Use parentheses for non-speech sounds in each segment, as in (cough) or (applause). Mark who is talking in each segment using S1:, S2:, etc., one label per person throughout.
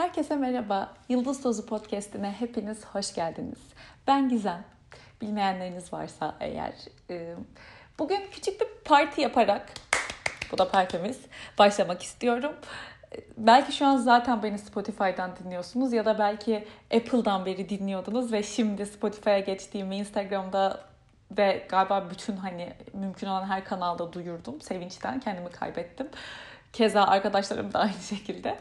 S1: Herkese merhaba. Yıldız Tozu Podcast'ine hepiniz hoş geldiniz. Ben Gizem. Bilmeyenleriniz varsa eğer. E, bugün küçük bir parti yaparak, bu da partimiz, başlamak istiyorum. E, belki şu an zaten beni Spotify'dan dinliyorsunuz ya da belki Apple'dan beri dinliyordunuz ve şimdi Spotify'a geçtiğimi Instagram'da ve galiba bütün hani mümkün olan her kanalda duyurdum. Sevinçten kendimi kaybettim. Keza arkadaşlarım da aynı şekilde.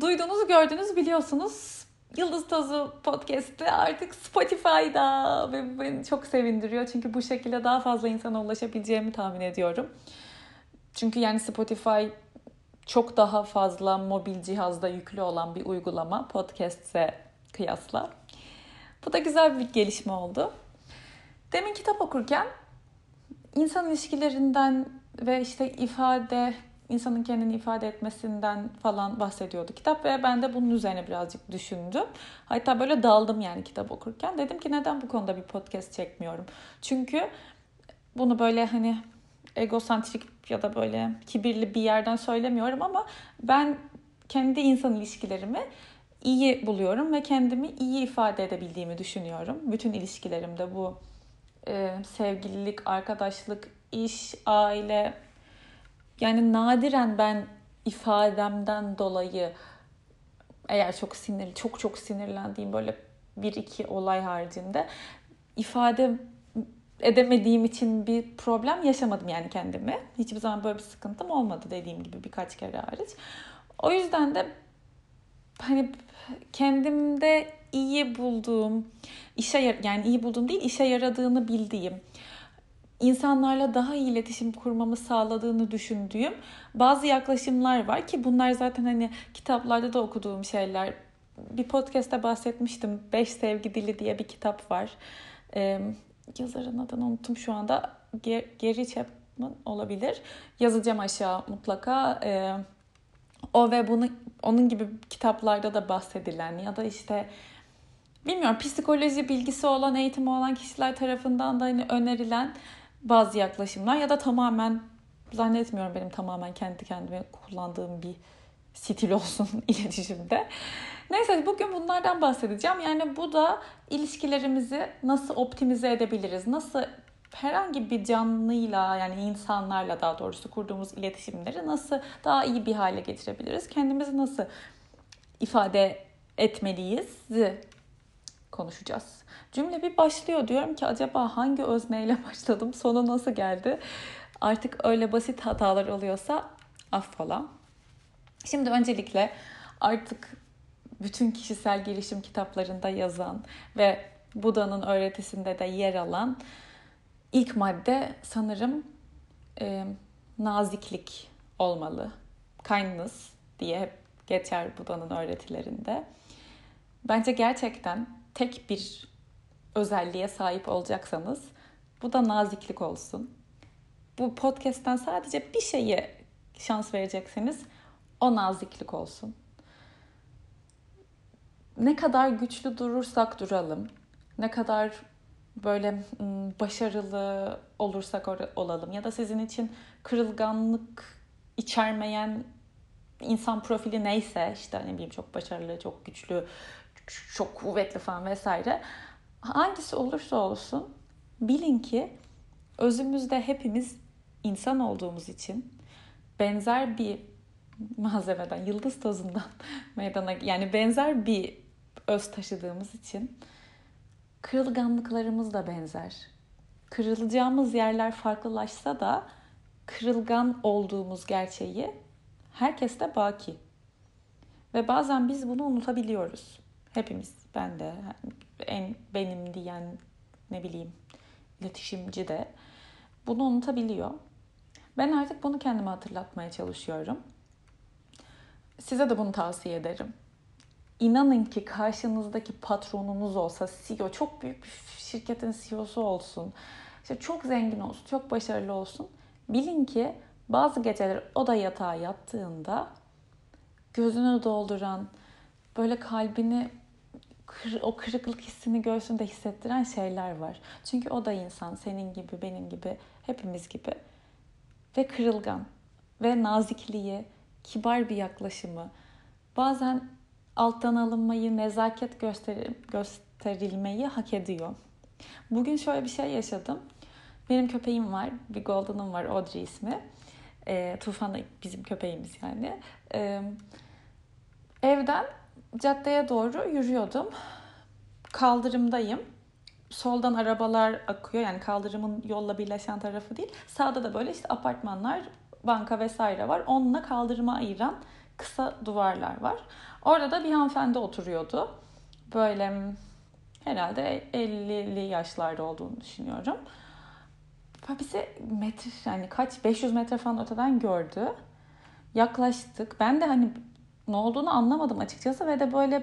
S1: Duyduğunuz, gördünüz, biliyorsunuz. Yıldız Tozu podcast'i artık Spotify'da ve beni çok sevindiriyor. Çünkü bu şekilde daha fazla insana ulaşabileceğimi tahmin ediyorum. Çünkü yani Spotify çok daha fazla mobil cihazda yüklü olan bir uygulama podcast'e kıyasla. Bu da güzel bir gelişme oldu. Demin kitap okurken insan ilişkilerinden ve işte ifade insanın kendini ifade etmesinden falan bahsediyordu kitap ve ben de bunun üzerine birazcık düşündüm. Hatta böyle daldım yani kitap okurken. Dedim ki neden bu konuda bir podcast çekmiyorum? Çünkü bunu böyle hani egosantrik ya da böyle kibirli bir yerden söylemiyorum ama ben kendi insan ilişkilerimi iyi buluyorum ve kendimi iyi ifade edebildiğimi düşünüyorum. Bütün ilişkilerimde bu e, sevgililik, arkadaşlık, iş, aile, yani nadiren ben ifademden dolayı eğer çok sinirli, çok çok sinirlendiğim böyle bir iki olay haricinde ifade edemediğim için bir problem yaşamadım yani kendime. Hiçbir zaman böyle bir sıkıntım olmadı dediğim gibi birkaç kere hariç. O yüzden de hani kendimde iyi bulduğum, işe yani iyi bulduğum değil, işe yaradığını bildiğim insanlarla daha iyi iletişim kurmamı sağladığını düşündüğüm bazı yaklaşımlar var ki bunlar zaten hani kitaplarda da okuduğum şeyler. Bir podcast'te bahsetmiştim. Beş Sevgi Dili diye bir kitap var. Ee, yazarın adını unuttum şu anda. Gary Chapman olabilir. Yazacağım aşağı mutlaka. Ee, o ve bunu onun gibi kitaplarda da bahsedilen ya da işte bilmiyorum psikoloji bilgisi olan eğitimi olan kişiler tarafından da hani önerilen bazı yaklaşımlar ya da tamamen zannetmiyorum benim tamamen kendi kendime kullandığım bir stil olsun (laughs) iletişimde. Neyse bugün bunlardan bahsedeceğim. Yani bu da ilişkilerimizi nasıl optimize edebiliriz? Nasıl herhangi bir canlıyla yani insanlarla daha doğrusu kurduğumuz iletişimleri nasıl daha iyi bir hale getirebiliriz? Kendimizi nasıl ifade etmeliyiz konuşacağız. Cümle bir başlıyor. Diyorum ki acaba hangi özneyle (laughs) başladım? Sonu nasıl geldi? Artık öyle basit hatalar oluyorsa affola. Şimdi öncelikle artık bütün kişisel gelişim kitaplarında yazan ve Buda'nın öğretisinde de yer alan ilk madde sanırım e, naziklik olmalı. Kindness diye hep geçer Buda'nın öğretilerinde. Bence gerçekten tek bir özelliğe sahip olacaksanız bu da naziklik olsun. Bu podcast'ten sadece bir şeye şans verecekseniz o naziklik olsun. Ne kadar güçlü durursak duralım, ne kadar böyle başarılı olursak olalım ya da sizin için kırılganlık içermeyen insan profili neyse işte ne bileyim çok başarılı, çok güçlü, çok kuvvetli falan vesaire. Hangisi olursa olsun bilin ki özümüzde hepimiz insan olduğumuz için benzer bir malzemeden, yıldız tozundan (laughs) meydana yani benzer bir öz taşıdığımız için kırılganlıklarımız da benzer. Kırılacağımız yerler farklılaşsa da kırılgan olduğumuz gerçeği herkes de baki. Ve bazen biz bunu unutabiliyoruz. Hepimiz, ben de, en benim diyen ne bileyim iletişimci de bunu unutabiliyor. Ben artık bunu kendime hatırlatmaya çalışıyorum. Size de bunu tavsiye ederim. İnanın ki karşınızdaki patronunuz olsa CEO, çok büyük bir şirketin CEO'su olsun, işte çok zengin olsun, çok başarılı olsun. Bilin ki bazı geceler o da yatağa yattığında gözünü dolduran, böyle kalbini o kırıklık hissini göğsünde hissettiren şeyler var. Çünkü o da insan, senin gibi, benim gibi, hepimiz gibi. Ve kırılgan ve nazikliği, kibar bir yaklaşımı. Bazen alttan alınmayı, nezaket gösteri, gösterilmeyi hak ediyor. Bugün şöyle bir şey yaşadım. Benim köpeğim var. Bir Golden'ım var. Audrey ismi. E, Tufan bizim köpeğimiz yani. E, evden caddeye doğru yürüyordum. Kaldırımdayım. Soldan arabalar akıyor. Yani kaldırımın yolla birleşen tarafı değil. Sağda da böyle işte apartmanlar, banka vesaire var. Onunla kaldırıma ayıran kısa duvarlar var. Orada da bir hanımefendi oturuyordu. Böyle herhalde 50'li yaşlarda olduğunu düşünüyorum. Bizi metre yani kaç 500 metre falan öteden gördü. Yaklaştık. Ben de hani ne olduğunu anlamadım açıkçası ve de böyle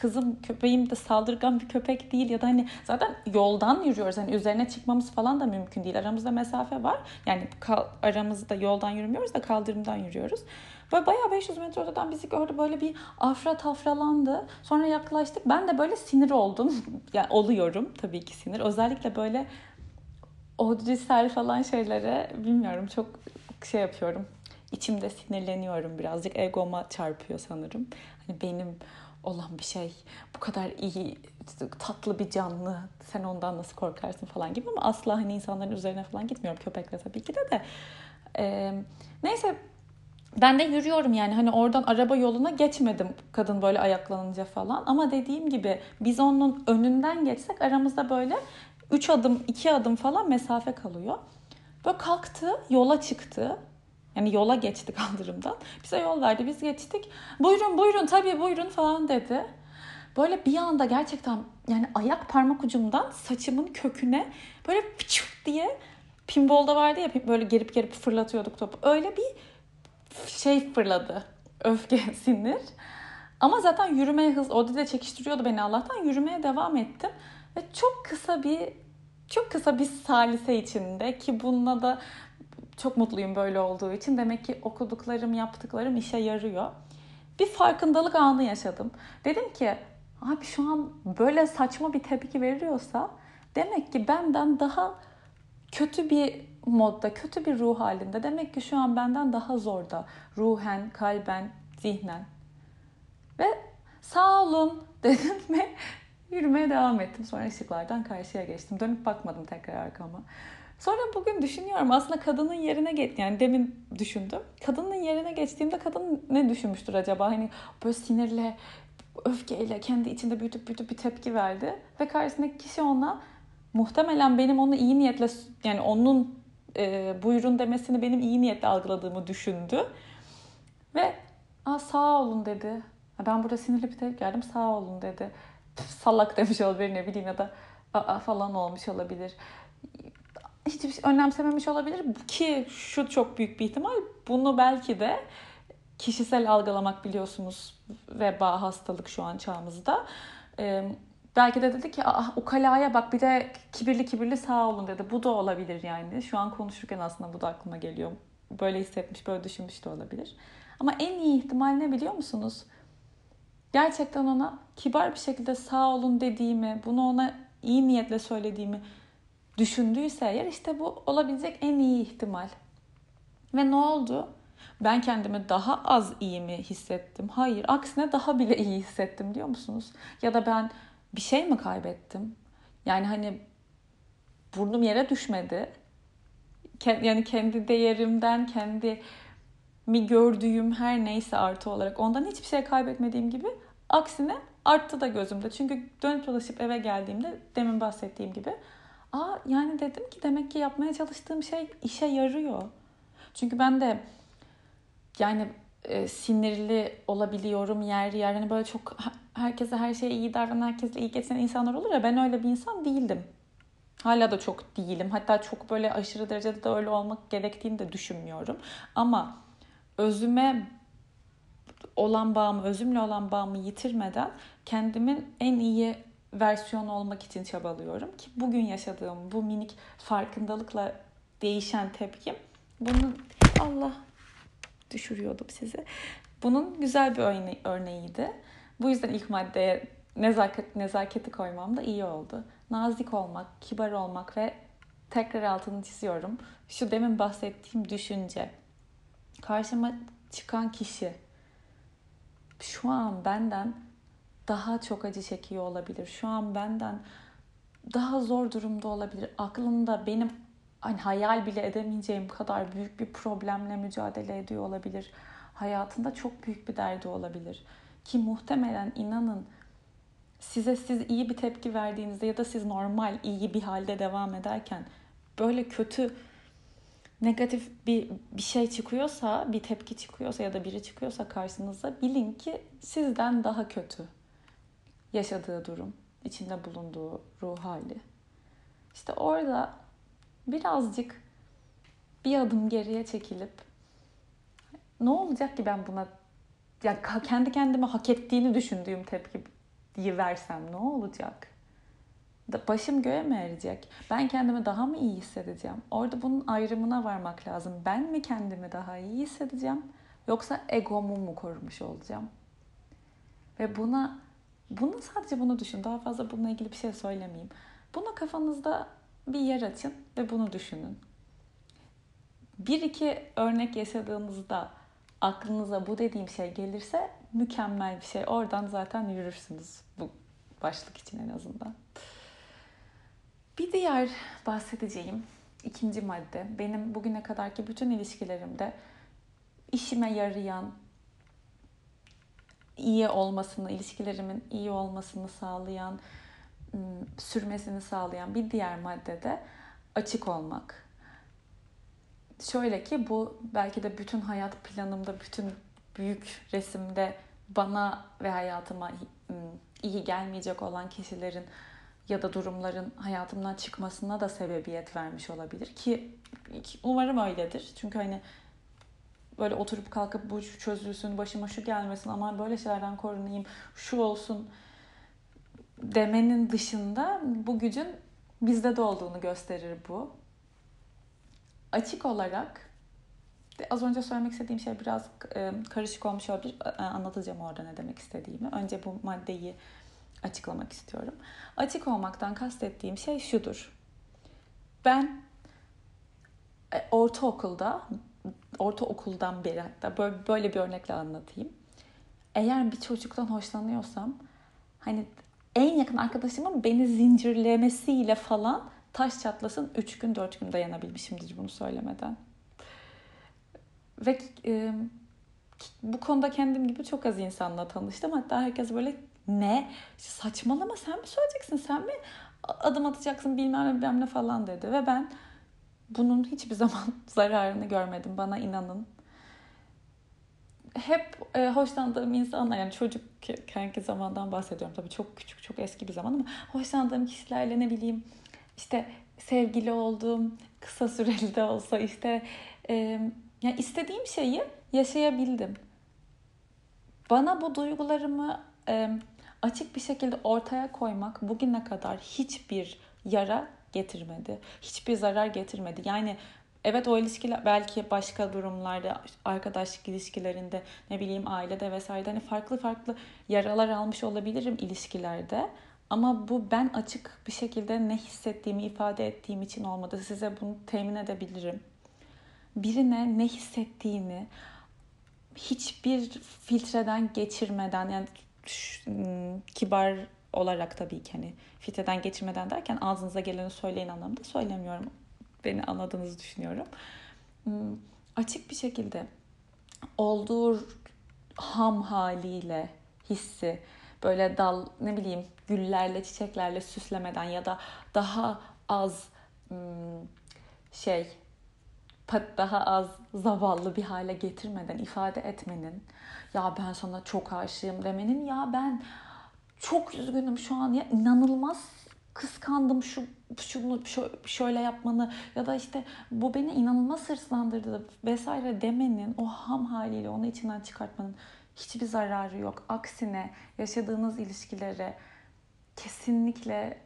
S1: kızım köpeğim de saldırgan bir köpek değil ya da hani zaten yoldan yürüyoruz. Hani üzerine çıkmamız falan da mümkün değil. Aramızda mesafe var. Yani aramızda yoldan yürümüyoruz da kaldırımdan yürüyoruz. Böyle bayağı 500 metre öteden bizi gördü. Böyle bir afra tafralandı. Sonra yaklaştık. Ben de böyle sinir oldum. (laughs) yani oluyorum tabii ki sinir. Özellikle böyle odrisel falan şeylere bilmiyorum çok şey yapıyorum. İçimde sinirleniyorum birazcık. Egoma çarpıyor sanırım. Hani benim olan bir şey bu kadar iyi tatlı bir canlı sen ondan nasıl korkarsın falan gibi ama asla hani insanların üzerine falan gitmiyorum köpekle tabii ki de de ee, neyse ben de yürüyorum yani hani oradan araba yoluna geçmedim kadın böyle ayaklanınca falan ama dediğim gibi biz onun önünden geçsek aramızda böyle 3 adım 2 adım falan mesafe kalıyor. Böyle kalktı yola çıktı yani yola geçti (laughs) kaldırımdan. Bize yol verdi biz geçtik. Buyurun buyurun tabii buyurun falan dedi. Böyle bir anda gerçekten yani ayak parmak ucumdan saçımın köküne böyle pıçık diye pinball'da vardı ya böyle gerip gerip fırlatıyorduk topu. Öyle bir şey fırladı. Öfke, (laughs) sinir. Ama zaten yürümeye hız, o da çekiştiriyordu beni Allah'tan. Yürümeye devam ettim. Ve çok kısa bir çok kısa bir salise içinde ki bununla da çok mutluyum böyle olduğu için. Demek ki okuduklarım, yaptıklarım işe yarıyor. Bir farkındalık anı yaşadım. Dedim ki abi şu an böyle saçma bir tepki veriyorsa demek ki benden daha kötü bir modda, kötü bir ruh halinde. Demek ki şu an benden daha zorda. Ruhen, kalben, zihnen. Ve sağ olun (laughs) dedim ve yürümeye devam ettim. Sonra ışıklardan karşıya geçtim. Dönüp bakmadım tekrar arkama. Sonra bugün düşünüyorum aslında kadının yerine geç yani demin düşündüm. Kadının yerine geçtiğimde kadın ne düşünmüştür acaba? Hani böyle sinirle, öfkeyle kendi içinde büyütüp büyütüp bir tepki verdi ve karşısındaki kişi ona muhtemelen benim onu iyi niyetle yani onun e, buyurun demesini benim iyi niyetle algıladığımı düşündü. Ve Aa, sağ olun dedi. Ben burada sinirli bir tepki verdim sağ olun dedi. Salak demiş olabilir ne bileyim ya da aa falan olmuş olabilir hiçbir şey önemsememiş olabilir ki şu çok büyük bir ihtimal bunu belki de kişisel algılamak biliyorsunuz veba hastalık şu an çağımızda. Ee, belki de dedi ki ah ukalaya bak bir de kibirli kibirli sağ olun dedi. Bu da olabilir yani. Şu an konuşurken aslında bu da aklıma geliyor. Böyle hissetmiş, böyle düşünmüş de olabilir. Ama en iyi ihtimal ne biliyor musunuz? Gerçekten ona kibar bir şekilde sağ olun dediğimi, bunu ona iyi niyetle söylediğimi düşündüyse eğer işte bu olabilecek en iyi ihtimal. Ve ne oldu? Ben kendimi daha az iyi mi hissettim? Hayır, aksine daha bile iyi hissettim diyor musunuz? Ya da ben bir şey mi kaybettim? Yani hani burnum yere düşmedi. Yani kendi değerimden, kendi mi gördüğüm her neyse artı olarak ondan hiçbir şey kaybetmediğim gibi aksine arttı da gözümde. Çünkü dönüp dolaşıp eve geldiğimde demin bahsettiğim gibi Aa yani dedim ki demek ki yapmaya çalıştığım şey işe yarıyor. Çünkü ben de yani e, sinirli olabiliyorum yer yer. Hani böyle çok herkese her şeye iyi davranan, herkesle iyi geçen insanlar olur ya ben öyle bir insan değildim. Hala da çok değilim. Hatta çok böyle aşırı derecede de öyle olmak gerektiğini de düşünmüyorum. Ama özüme olan bağımı, özümle olan bağımı yitirmeden kendimin en iyi versiyon olmak için çabalıyorum ki bugün yaşadığım bu minik farkındalıkla değişen tepkim bunun Allah düşürüyordum sizi. Bunun güzel bir örne örneğiydi. Bu yüzden ilk maddeye nezaket, nezaketi koymam da iyi oldu. Nazik olmak, kibar olmak ve tekrar altını çiziyorum. Şu demin bahsettiğim düşünce. Karşıma çıkan kişi şu an benden daha çok acı çekiyor olabilir. Şu an benden daha zor durumda olabilir. Aklında benim hani hayal bile edemeyeceğim kadar büyük bir problemle mücadele ediyor olabilir. Hayatında çok büyük bir derdi olabilir. Ki muhtemelen inanın size siz iyi bir tepki verdiğinizde ya da siz normal iyi bir halde devam ederken böyle kötü negatif bir bir şey çıkıyorsa, bir tepki çıkıyorsa ya da biri çıkıyorsa karşınıza bilin ki sizden daha kötü yaşadığı durum, içinde bulunduğu ruh hali. İşte orada birazcık bir adım geriye çekilip ne olacak ki ben buna yani kendi kendime hak ettiğini düşündüğüm tepkiyi versem ne olacak? Başım göğe mi erecek? Ben kendimi daha mı iyi hissedeceğim? Orada bunun ayrımına varmak lazım. Ben mi kendimi daha iyi hissedeceğim? Yoksa egomu mu korumuş olacağım? Ve buna bunu sadece bunu düşün. Daha fazla bununla ilgili bir şey söylemeyeyim. Buna kafanızda bir yer açın ve bunu düşünün. Bir iki örnek yaşadığınızda aklınıza bu dediğim şey gelirse mükemmel bir şey. Oradan zaten yürürsünüz bu başlık için en azından. Bir diğer bahsedeceğim ikinci madde benim bugüne kadarki bütün ilişkilerimde işime yarayan, iyi olmasını, ilişkilerimin iyi olmasını sağlayan, sürmesini sağlayan bir diğer madde de açık olmak. Şöyle ki bu belki de bütün hayat planımda, bütün büyük resimde bana ve hayatıma iyi gelmeyecek olan kişilerin ya da durumların hayatımdan çıkmasına da sebebiyet vermiş olabilir ki umarım öyledir. Çünkü hani böyle oturup kalkıp bu çözülsün, başıma şu gelmesin ama böyle şeylerden korunayım, şu olsun demenin dışında bu gücün bizde de olduğunu gösterir bu. Açık olarak az önce söylemek istediğim şey biraz karışık olmuş olabilir. Anlatacağım orada ne demek istediğimi. Önce bu maddeyi açıklamak istiyorum. Açık olmaktan kastettiğim şey şudur. Ben e, ortaokulda, ortaokuldan beri hatta böyle, böyle bir örnekle anlatayım. Eğer bir çocuktan hoşlanıyorsam hani en yakın arkadaşımın beni zincirlemesiyle falan taş çatlasın 3 gün 4 gün dayanabilmişimdir bunu söylemeden. Ve e, bu konuda kendim gibi çok az insanla tanıştım. Hatta herkes böyle ne? Saçmalama sen mi söyleyeceksin? Sen mi adım atacaksın bilmem ne bilmem ne falan dedi. Ve ben bunun hiçbir (laughs) zaman zararını görmedim. Bana inanın. Hep e, hoşlandığım insanlar yani çocukkenki zamandan bahsediyorum. Tabii çok küçük, çok eski bir zaman ama hoşlandığım kişilerle ne bileyim işte sevgili olduğum kısa süreli de olsa işte e, yani istediğim şeyi yaşayabildim. Bana bu duygularımı e, açık bir şekilde ortaya koymak bugüne kadar hiçbir yara getirmedi. Hiçbir zarar getirmedi. Yani evet o ilişkiler belki başka durumlarda arkadaşlık ilişkilerinde ne bileyim ailede vesaire hani farklı farklı yaralar almış olabilirim ilişkilerde. Ama bu ben açık bir şekilde ne hissettiğimi ifade ettiğim için olmadı. Size bunu temin edebilirim. Birine ne hissettiğini hiçbir filtreden geçirmeden yani Hmm, kibar olarak tabii ki hani filtreden geçirmeden derken ağzınıza geleni söyleyin anlamında söylemiyorum. Beni anladığınızı düşünüyorum. Hmm, açık bir şekilde olduğu ham haliyle hissi böyle dal ne bileyim güllerle çiçeklerle süslemeden ya da daha az hmm, şey daha az zavallı bir hale getirmeden ifade etmenin ya ben sana çok aşığım demenin ya ben çok üzgünüm şu an ya inanılmaz kıskandım şu şunu şöyle yapmanı ya da işte bu beni inanılmaz hırslandırdı vesaire demenin o ham haliyle onu içinden çıkartmanın hiçbir zararı yok. Aksine yaşadığınız ilişkilere kesinlikle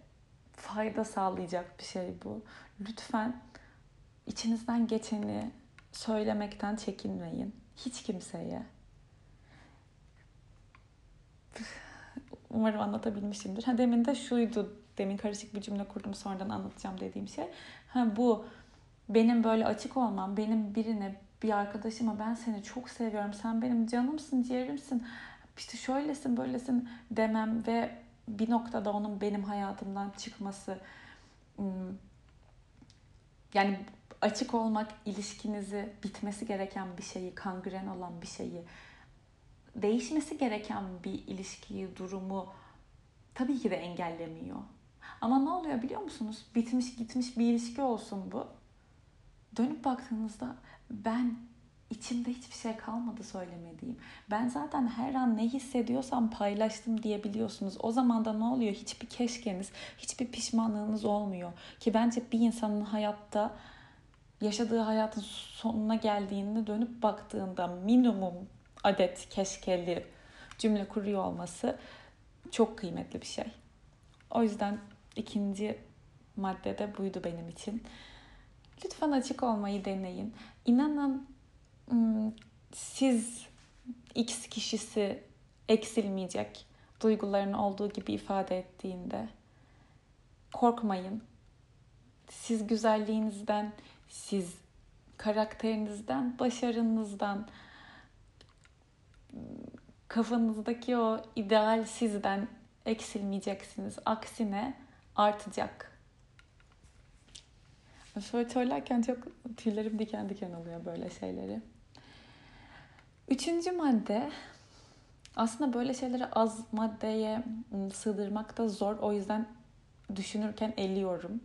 S1: fayda sağlayacak bir şey bu. Lütfen içinizden geçeni söylemekten çekinmeyin. Hiç kimseye. Umarım anlatabilmişimdir. Ha demin de şuydu. Demin karışık bir cümle kurdum sonradan anlatacağım dediğim şey. Ha bu benim böyle açık olmam, benim birine bir arkadaşıma ben seni çok seviyorum. Sen benim canımsın, ciğerimsin. işte şöylesin böylesin demem ve bir noktada onun benim hayatımdan çıkması yani açık olmak ilişkinizi bitmesi gereken bir şeyi, kangren olan bir şeyi, değişmesi gereken bir ilişkiyi, durumu tabii ki de engellemiyor. Ama ne oluyor biliyor musunuz? Bitmiş gitmiş bir ilişki olsun bu. Dönüp baktığınızda ben içimde hiçbir şey kalmadı söylemediğim. Ben zaten her an ne hissediyorsam paylaştım diyebiliyorsunuz. O zaman da ne oluyor? Hiçbir keşkeniz, hiçbir pişmanlığınız olmuyor. Ki bence bir insanın hayatta yaşadığı hayatın sonuna geldiğinde dönüp baktığında minimum adet keşkeli cümle kuruyor olması çok kıymetli bir şey. O yüzden ikinci madde de buydu benim için. Lütfen açık olmayı deneyin. İnanın Hmm, siz X kişisi eksilmeyecek duygularını olduğu gibi ifade ettiğinde korkmayın. Siz güzelliğinizden, siz karakterinizden, başarınızdan, kafanızdaki o ideal sizden eksilmeyeceksiniz. Aksine artacak. Şöyle söylerken çok tüylerim diken diken oluyor böyle şeyleri. Üçüncü madde aslında böyle şeyleri az maddeye ıı, sığdırmak da zor. O yüzden düşünürken eliyorum.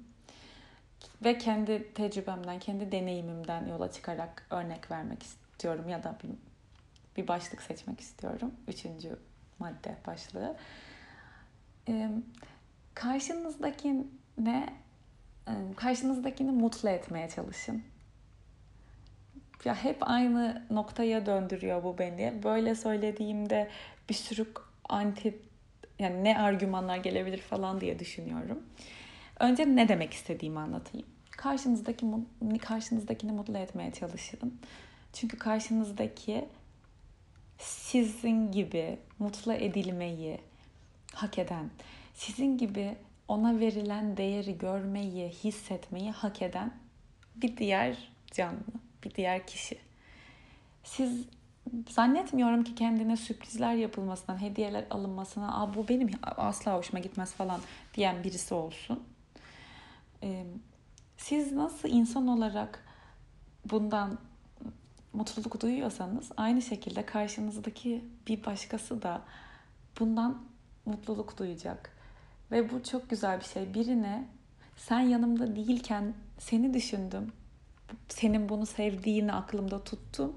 S1: Ve kendi tecrübemden, kendi deneyimimden yola çıkarak örnek vermek istiyorum ya da bir, başlık seçmek istiyorum. Üçüncü madde başlığı. Ee, karşınızdaki ne karşınızdakini mutlu etmeye çalışın ya hep aynı noktaya döndürüyor bu beni. Böyle söylediğimde bir sürü anti yani ne argümanlar gelebilir falan diye düşünüyorum. Önce ne demek istediğimi anlatayım. Karşınızdaki karşınızdakini mutlu etmeye çalışın. Çünkü karşınızdaki sizin gibi mutlu edilmeyi hak eden, sizin gibi ona verilen değeri görmeyi, hissetmeyi hak eden bir diğer canlı bir diğer kişi. Siz zannetmiyorum ki kendine sürprizler yapılmasından, hediyeler alınmasına, Aa, bu benim asla hoşuma gitmez falan diyen birisi olsun. Siz nasıl insan olarak bundan mutluluk duyuyorsanız aynı şekilde karşınızdaki bir başkası da bundan mutluluk duyacak. Ve bu çok güzel bir şey. Birine sen yanımda değilken seni düşündüm senin bunu sevdiğini aklımda tuttum.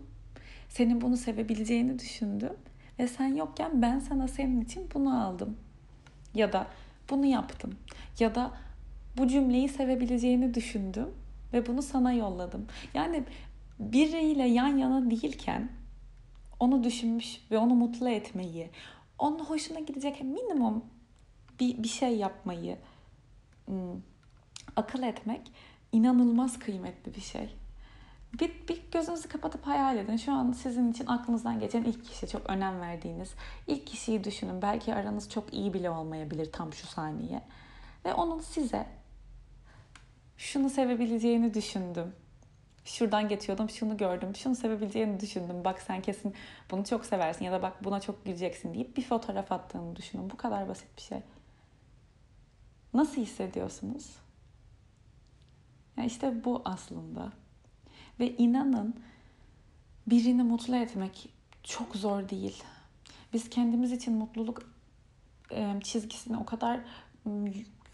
S1: Senin bunu sevebileceğini düşündüm. Ve sen yokken ben sana senin için bunu aldım. Ya da bunu yaptım. Ya da bu cümleyi sevebileceğini düşündüm ve bunu sana yolladım. Yani biriyle yan yana değilken onu düşünmüş ve onu mutlu etmeyi, onun hoşuna gidecek minimum bir, bir şey yapmayı ım, akıl etmek inanılmaz kıymetli bir şey. Bir, bir gözünüzü kapatıp hayal edin. Şu an sizin için aklınızdan geçen ilk kişi çok önem verdiğiniz ilk kişiyi düşünün. Belki aranız çok iyi bile olmayabilir tam şu saniye. Ve onun size şunu sevebileceğini düşündüm. Şuradan geçiyordum, şunu gördüm, şunu sevebileceğini düşündüm. Bak sen kesin bunu çok seversin ya da bak buna çok güleceksin deyip bir fotoğraf attığını düşünün. Bu kadar basit bir şey. Nasıl hissediyorsunuz? Yani işte bu aslında. Ve inanın birini mutlu etmek çok zor değil. Biz kendimiz için mutluluk çizgisini o kadar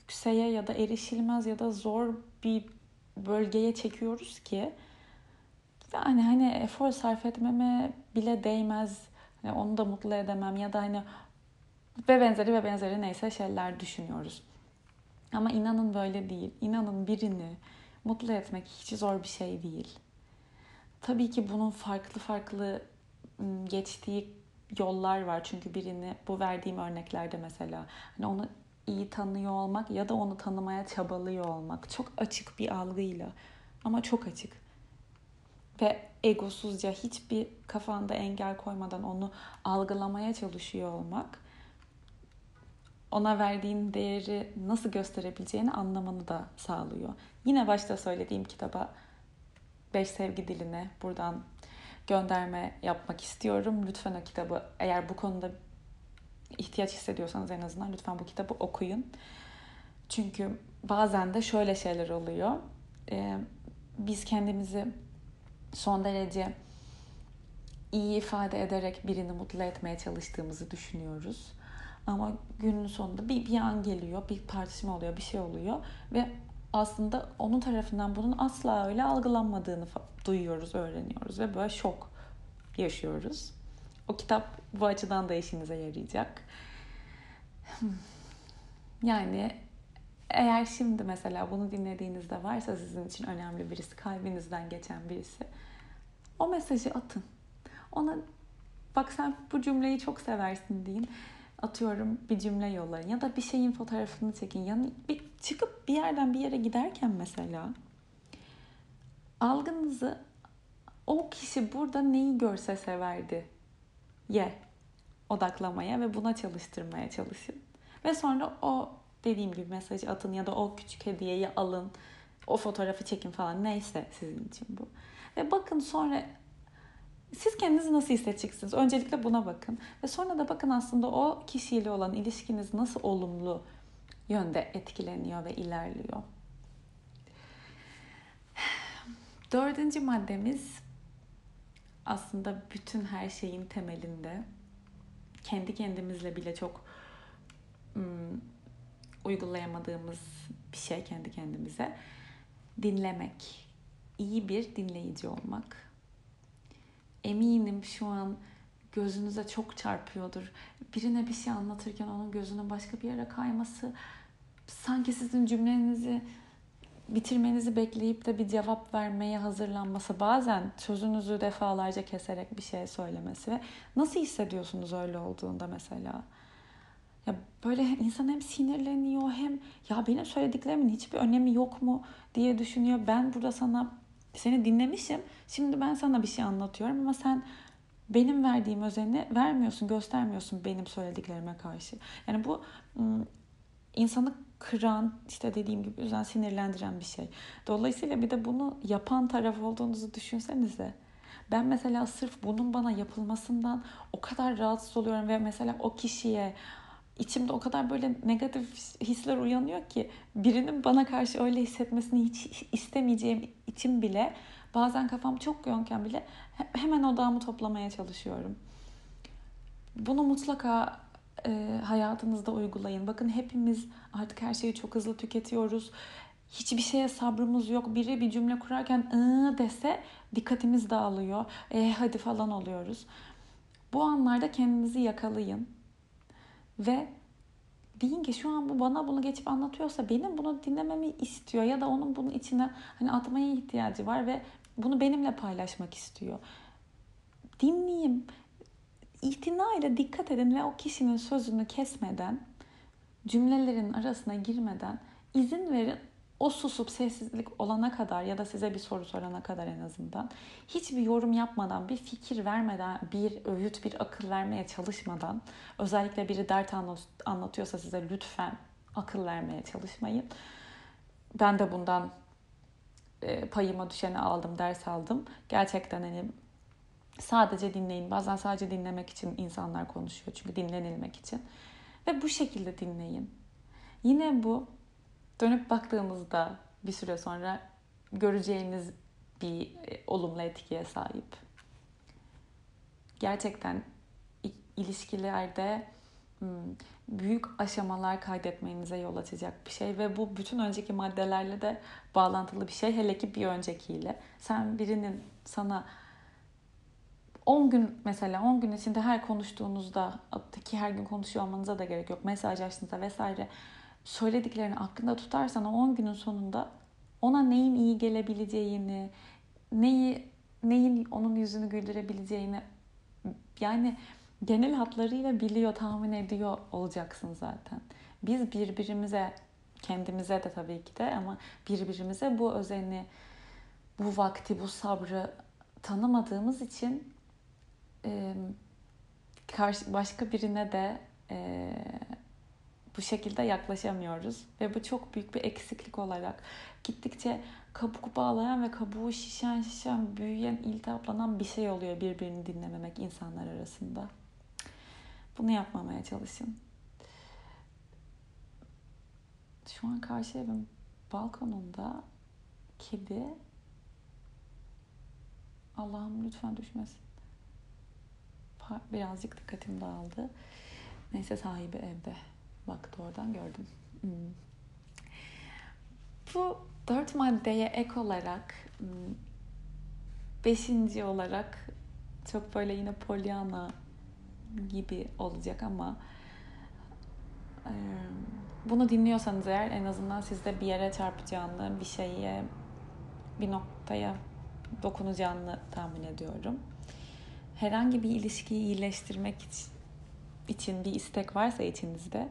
S1: yükseğe ya da erişilmez ya da zor bir bölgeye çekiyoruz ki yani hani efor sarf etmeme bile değmez. Yani onu da mutlu edemem ya da hani ve benzeri ve benzeri neyse şeyler düşünüyoruz. Ama inanın böyle değil. İnanın birini mutlu etmek hiç zor bir şey değil. Tabii ki bunun farklı farklı geçtiği yollar var. Çünkü birini bu verdiğim örneklerde mesela hani onu iyi tanıyor olmak ya da onu tanımaya çabalıyor olmak çok açık bir algıyla ama çok açık ve egosuzca hiçbir kafanda engel koymadan onu algılamaya çalışıyor olmak ona verdiğin değeri nasıl gösterebileceğini anlamanı da sağlıyor. Yine başta söylediğim kitaba Beş Sevgi Diline buradan gönderme yapmak istiyorum. Lütfen o kitabı eğer bu konuda ihtiyaç hissediyorsanız en azından lütfen bu kitabı okuyun. Çünkü bazen de şöyle şeyler oluyor. Ee, biz kendimizi son derece iyi ifade ederek birini mutlu etmeye çalıştığımızı düşünüyoruz. Ama günün sonunda bir, bir an geliyor, bir tartışma oluyor, bir şey oluyor ve aslında onun tarafından bunun asla öyle algılanmadığını duyuyoruz, öğreniyoruz ve böyle şok yaşıyoruz. O kitap bu açıdan da işinize yarayacak. Yani eğer şimdi mesela bunu dinlediğinizde varsa sizin için önemli birisi, kalbinizden geçen birisi o mesajı atın. Ona bak sen bu cümleyi çok seversin deyin. Atıyorum bir cümle yollayın ya da bir şeyin fotoğrafını çekin. Yani bir çıkıp bir yerden bir yere giderken mesela algınızı o kişi burada neyi görse severdi ye odaklamaya ve buna çalıştırmaya çalışın. Ve sonra o dediğim gibi mesajı atın ya da o küçük hediyeyi alın. O fotoğrafı çekin falan neyse sizin için bu. Ve bakın sonra siz kendinizi nasıl hissedeceksiniz? Öncelikle buna bakın. Ve sonra da bakın aslında o kişiyle olan ilişkiniz nasıl olumlu yönde etkileniyor ve ilerliyor. (sighs) Dördüncü maddemiz aslında bütün her şeyin temelinde kendi kendimizle bile çok ım, uygulayamadığımız bir şey kendi kendimize dinlemek. iyi bir dinleyici olmak. Eminim şu an gözünüze çok çarpıyordur. Birine bir şey anlatırken onun gözünün başka bir yere kayması sanki sizin cümlenizi bitirmenizi bekleyip de bir cevap vermeye hazırlanması bazen sözünüzü defalarca keserek bir şey söylemesi ve nasıl hissediyorsunuz öyle olduğunda mesela? Ya böyle insan hem sinirleniyor hem ya benim söylediklerimin hiçbir önemi yok mu diye düşünüyor. Ben burada sana seni dinlemişim. Şimdi ben sana bir şey anlatıyorum ama sen benim verdiğim özeni vermiyorsun, göstermiyorsun benim söylediklerime karşı. Yani bu insanı kıran, işte dediğim gibi yüzden sinirlendiren bir şey. Dolayısıyla bir de bunu yapan taraf olduğunuzu düşünsenize. Ben mesela sırf bunun bana yapılmasından o kadar rahatsız oluyorum ve mesela o kişiye içimde o kadar böyle negatif hisler uyanıyor ki birinin bana karşı öyle hissetmesini hiç istemeyeceğim için bile bazen kafam çok yoğunken bile hemen odağımı toplamaya çalışıyorum. Bunu mutlaka e, hayatınızda uygulayın. Bakın hepimiz artık her şeyi çok hızlı tüketiyoruz. Hiçbir şeye sabrımız yok. Biri bir cümle kurarken ıı dese dikkatimiz dağılıyor. E hadi falan oluyoruz. Bu anlarda kendinizi yakalayın. Ve deyin ki şu an bu bana bunu geçip anlatıyorsa benim bunu dinlememi istiyor ya da onun bunun içine hani atmaya ihtiyacı var ve bunu benimle paylaşmak istiyor. Dinleyeyim itinayla dikkat edin ve o kişinin sözünü kesmeden, cümlelerin arasına girmeden izin verin. O susup sessizlik olana kadar ya da size bir soru sorana kadar en azından hiçbir yorum yapmadan, bir fikir vermeden, bir öğüt, bir akıl vermeye çalışmadan özellikle biri dert anlatıyorsa size lütfen akıl vermeye çalışmayın. Ben de bundan payıma düşeni aldım, ders aldım. Gerçekten hani Sadece dinleyin. Bazen sadece dinlemek için insanlar konuşuyor. Çünkü dinlenilmek için. Ve bu şekilde dinleyin. Yine bu dönüp baktığımızda bir süre sonra göreceğiniz bir e, olumlu etkiye sahip. Gerçekten ilişkilerde hmm, büyük aşamalar kaydetmenize yol açacak bir şey ve bu bütün önceki maddelerle de bağlantılı bir şey hele ki bir öncekiyle. Sen birinin sana 10 gün mesela 10 gün içinde her konuştuğunuzda ki her gün konuşuyor olmanıza da gerek yok. Mesaj açtığınızda vesaire söylediklerini aklında tutarsan o 10 günün sonunda ona neyin iyi gelebileceğini, neyi neyin onun yüzünü güldürebileceğini yani genel hatlarıyla biliyor, tahmin ediyor olacaksın zaten. Biz birbirimize, kendimize de tabii ki de ama birbirimize bu özeni, bu vakti, bu sabrı tanımadığımız için e, karşı başka birine de e, bu şekilde yaklaşamıyoruz ve bu çok büyük bir eksiklik olarak gittikçe kabuk bağlayan ve kabuğu şişen şişen büyüyen iltihaplanan bir şey oluyor birbirini dinlememek insanlar arasında. Bunu yapmamaya çalışın. Şu an karşı evim balkonunda kedi Allah'ım lütfen düşmesin. Birazcık dikkatim dağıldı. Neyse sahibi evde. Baktı oradan gördüm. Hmm. Bu dört maddeye ek olarak hmm, beşinci olarak çok böyle yine Pollyanna gibi olacak ama bunu dinliyorsanız eğer en azından sizde bir yere çarpacağını, bir şeye, bir noktaya dokunacağını tahmin ediyorum. Herhangi bir ilişkiyi iyileştirmek için bir istek varsa içinizde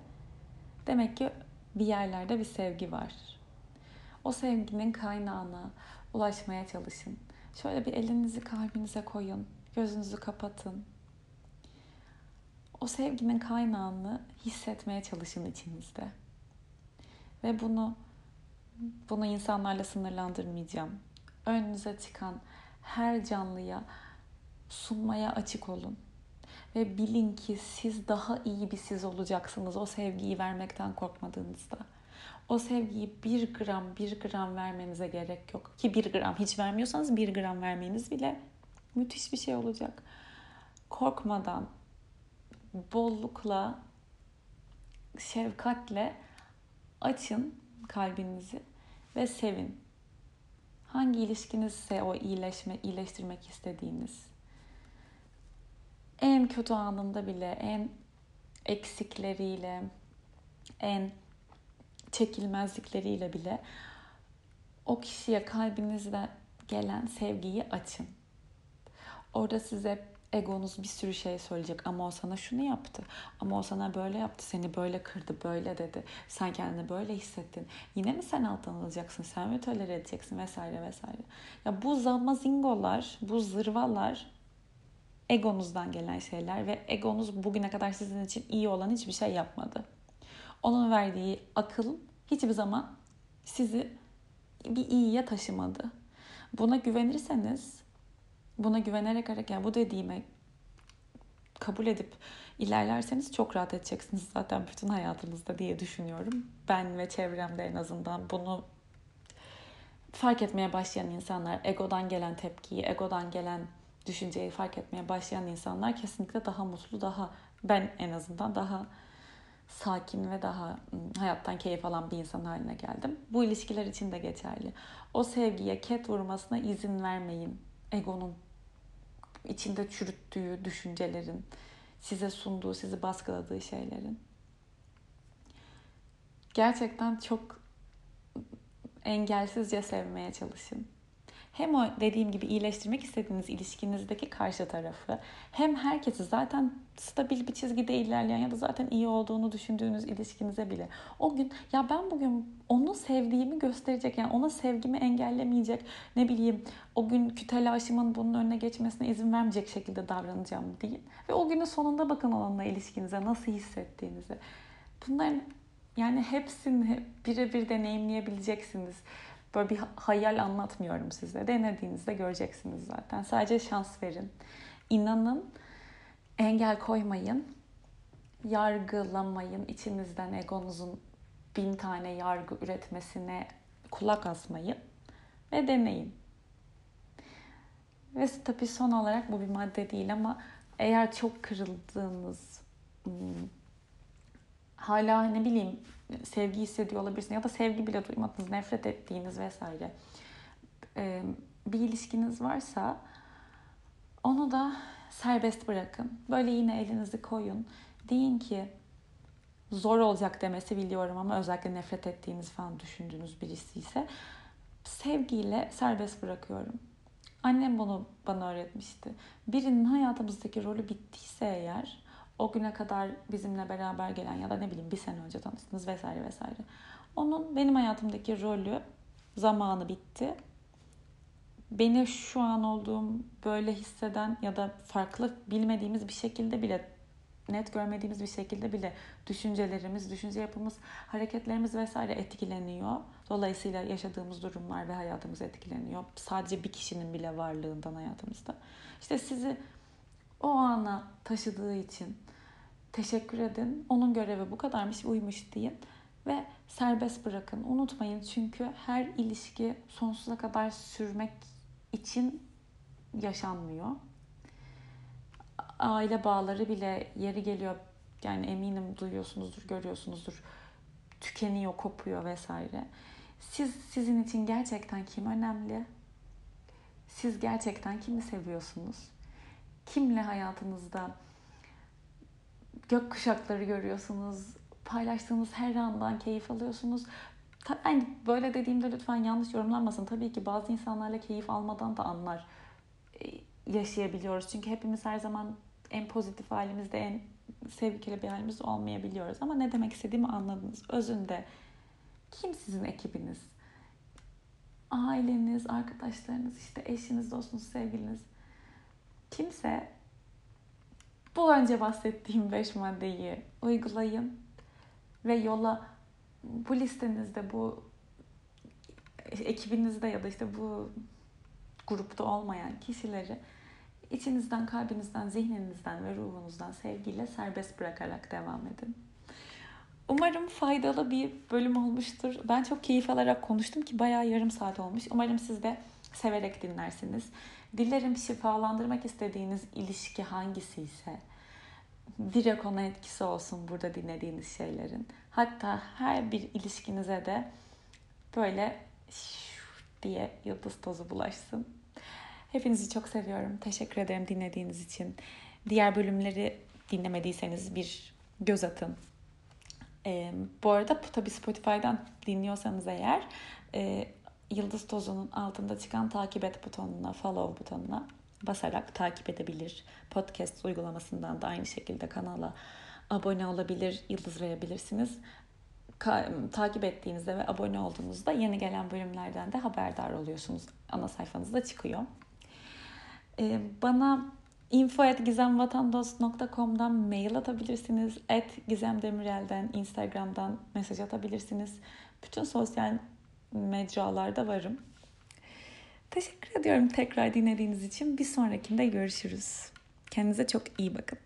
S1: demek ki bir yerlerde bir sevgi var. O sevginin kaynağına ulaşmaya çalışın. Şöyle bir elinizi kalbinize koyun, gözünüzü kapatın. O sevginin kaynağını hissetmeye çalışın içinizde. Ve bunu bunu insanlarla sınırlandırmayacağım. Önünüze çıkan her canlıya sunmaya açık olun. Ve bilin ki siz daha iyi bir siz olacaksınız o sevgiyi vermekten korkmadığınızda. O sevgiyi bir gram bir gram vermenize gerek yok. Ki bir gram hiç vermiyorsanız bir gram vermeniz bile müthiş bir şey olacak. Korkmadan, bollukla, şefkatle açın kalbinizi ve sevin. Hangi ilişkinizse o iyileşme, iyileştirmek istediğiniz. En kötü anında bile, en eksikleriyle, en çekilmezlikleriyle bile o kişiye kalbinizde gelen sevgiyi açın. Orada size egonuz bir sürü şey söyleyecek. Ama o sana şunu yaptı. Ama o sana böyle yaptı. Seni böyle kırdı böyle dedi. Sen kendini böyle hissettin. Yine mi sen alttan alacaksın? Sen mi tolere edeceksin vesaire vesaire. Ya bu zamazingolar bu zırvalar egonuzdan gelen şeyler ve egonuz bugüne kadar sizin için iyi olan hiçbir şey yapmadı onun verdiği akıl hiçbir zaman sizi bir iyiye taşımadı buna güvenirseniz buna güvenerek hareket, yani bu dediğime kabul edip ilerlerseniz çok rahat edeceksiniz zaten bütün hayatınızda diye düşünüyorum. Ben ve çevremde en azından bunu fark etmeye başlayan insanlar, egodan gelen tepkiyi, egodan gelen düşünceyi fark etmeye başlayan insanlar kesinlikle daha mutlu, daha ben en azından daha sakin ve daha hayattan keyif alan bir insan haline geldim. Bu ilişkiler için de geçerli. O sevgiye ket vurmasına izin vermeyin. Egonun içinde çürüttüğü düşüncelerin, size sunduğu, sizi baskıladığı şeylerin. Gerçekten çok engelsizce sevmeye çalışın hem o dediğim gibi iyileştirmek istediğiniz ilişkinizdeki karşı tarafı hem herkesi zaten stabil bir çizgide ilerleyen ya da zaten iyi olduğunu düşündüğünüz ilişkinize bile. O gün ya ben bugün onu sevdiğimi gösterecek yani ona sevgimi engellemeyecek ne bileyim o günkü telaşımın bunun önüne geçmesine izin vermeyecek şekilde davranacağım deyin. Ve o günün sonunda bakın onunla ilişkinize nasıl hissettiğinizi bunların yani hepsini birebir deneyimleyebileceksiniz. Böyle bir hayal anlatmıyorum size. Denediğinizde göreceksiniz zaten. Sadece şans verin. İnanın, engel koymayın. Yargılamayın. İçinizden egonuzun bin tane yargı üretmesine kulak asmayın. Ve deneyin. Ve tabii son olarak bu bir madde değil ama eğer çok kırıldığınız hmm, hala ne bileyim sevgi hissediyor olabilirsin ya da sevgi bile duymadınız, nefret ettiğiniz vesaire bir ilişkiniz varsa onu da serbest bırakın. Böyle yine elinizi koyun. Deyin ki zor olacak demesi biliyorum ama özellikle nefret ettiğiniz falan düşündüğünüz birisi ise sevgiyle serbest bırakıyorum. Annem bunu bana öğretmişti. Birinin hayatımızdaki rolü bittiyse eğer o güne kadar bizimle beraber gelen ya da ne bileyim bir sene önce tanıştınız vesaire vesaire. Onun benim hayatımdaki rolü zamanı bitti. Beni şu an olduğum böyle hisseden ya da farklı bilmediğimiz bir şekilde bile net görmediğimiz bir şekilde bile düşüncelerimiz, düşünce yapımız, hareketlerimiz vesaire etkileniyor. Dolayısıyla yaşadığımız durumlar ve hayatımız etkileniyor. Sadece bir kişinin bile varlığından hayatımızda. İşte sizi o ana taşıdığı için teşekkür edin. Onun görevi bu kadarmış, uymuş deyin ve serbest bırakın. Unutmayın çünkü her ilişki sonsuza kadar sürmek için yaşanmıyor. Aile bağları bile yeri geliyor yani eminim duyuyorsunuzdur, görüyorsunuzdur. Tükeniyor, kopuyor vesaire. Siz sizin için gerçekten kim önemli? Siz gerçekten kimi seviyorsunuz? Kimle hayatınızda gök kuşakları görüyorsunuz? Paylaştığınız her andan keyif alıyorsunuz. Yani böyle dediğimde lütfen yanlış yorumlanmasın. Tabii ki bazı insanlarla keyif almadan da anlar e, yaşayabiliyoruz. Çünkü hepimiz her zaman en pozitif halimizde, en sevgili bir halimiz olmayabiliyoruz. Ama ne demek istediğimi anladınız. Özünde kim sizin ekibiniz? Aileniz, arkadaşlarınız, işte eşiniz, dostunuz, sevgiliniz. Kimse bu önce bahsettiğim beş maddeyi uygulayın ve yola bu listenizde bu ekibinizde ya da işte bu grupta olmayan kişileri içinizden, kalbinizden, zihninizden ve ruhunuzdan sevgiyle serbest bırakarak devam edin. Umarım faydalı bir bölüm olmuştur. Ben çok keyif alarak konuştum ki bayağı yarım saat olmuş. Umarım siz de severek dinlersiniz. Dilerim şifalandırmak istediğiniz ilişki hangisi ise direkt ona etkisi olsun burada dinlediğiniz şeylerin. Hatta her bir ilişkinize de böyle diye yıldız tozu bulaşsın. Hepinizi çok seviyorum. Teşekkür ederim dinlediğiniz için. Diğer bölümleri dinlemediyseniz bir göz atın. E, bu arada tabii Spotify'dan dinliyorsanız eğer e, Yıldız Tozu'nun altında çıkan takip et butonuna, follow butonuna basarak takip edebilir. Podcast uygulamasından da aynı şekilde kanala abone olabilir, yıldız verebilirsiniz. Ka- takip ettiğinizde ve abone olduğunuzda yeni gelen bölümlerden de haberdar oluyorsunuz. Ana sayfanızda çıkıyor. Ee, bana info.gizemvatandos.com'dan mail atabilirsiniz. Et Gizem Demirel'den, Instagram'dan mesaj atabilirsiniz. Bütün sosyal mecralarda varım. Teşekkür ediyorum tekrar dinlediğiniz için. Bir sonrakinde görüşürüz. Kendinize çok iyi bakın.